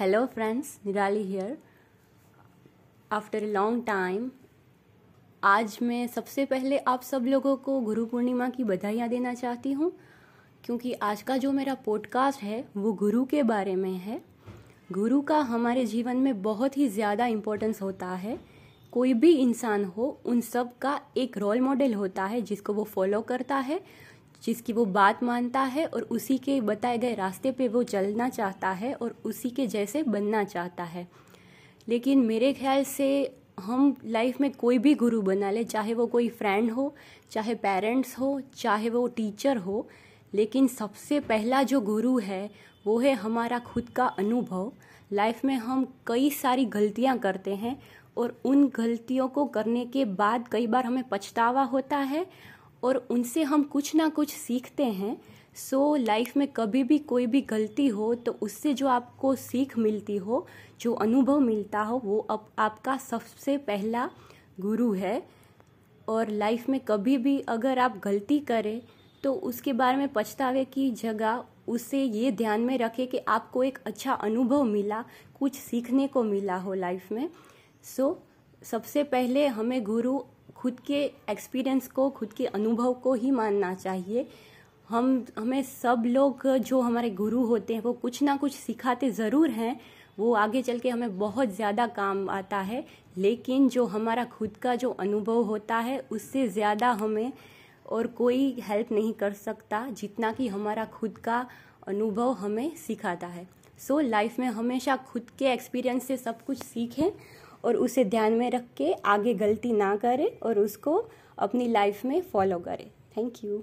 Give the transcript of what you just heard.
Hello friends Nirali here after a long time आज मैं सबसे पहले आप सब लोगों को गुरु पूर्णिमा की बधाइयाँ देना चाहती हूँ, क्योंकि आज का जो मेरा पॉडकास्ट है, वो गुरु के बारे में है। गुरु का हमारे जीवन में बहुत ही ज़्यादा इम्पोर्टेंस होता है। कोई भी इंसान हो, उन सब का एक रोल मॉडल होता है, जिसको वो फॉलो करता है। जिसकी वो बात मानता है और उसी के बताए गए रास्ते पे वो चलना चाहता है और उसी के जैसे बनना चाहता है। लेकिन मेरे ख्याल से हम लाइफ में कोई भी गुरु बना ले, चाहे वो कोई फ्रेंड हो, चाहे पेरेंट्स हो, चाहे वो टीचर हो, लेकिन सबसे पहला जो गुरु है, वो है हमारा खुद का अनुभव। लाइफ में हम कई सारी गलतियाँ करते हैं और उन गलतियों को करने के बाद कई बार हमें पछतावा होता है और उनसे हम कुछ ना कुछ सीखते हैं सो so, लाइफ में कभी भी कोई भी गलती हो तो उससे जो आपको सीख मिलती हो जो अनुभव मिलता हो वो अब आपका सबसे पहला गुरु है। और लाइफ में कभी भी अगर आप गलती करें तो उसके बारे में पछतावे की जगह उससे ये ध्यान में रखें कि आपको एक अच्छा अनुभव मिला कुछ सीखने को मिला हो लाइफ में। सो so, सबसे पहले हमें गुरु खुद के एक्सपीरियंस को खुद के अनुभव को ही मानना चाहिए। हम हमें सब लोग जो हमारे गुरु होते हैं वो कुछ ना कुछ सिखाते ज़रूर हैं। वो आगे चल के हमें बहुत ज़्यादा काम आता है। लेकिन जो हमारा खुद का जो अनुभव होता है उससे ज़्यादा हमें और कोई हेल्प नहीं कर सकता जितना कि हमारा खुद का अनुभव हमें सिखाता है। सो so, लाइफ में हमेशा खुद के एक्सपीरियंस से सब कुछ सीखें और उसे ध्यान में रख के आगे गलती ना करें और उसको अपनी लाइफ में फॉलो करें। Thank you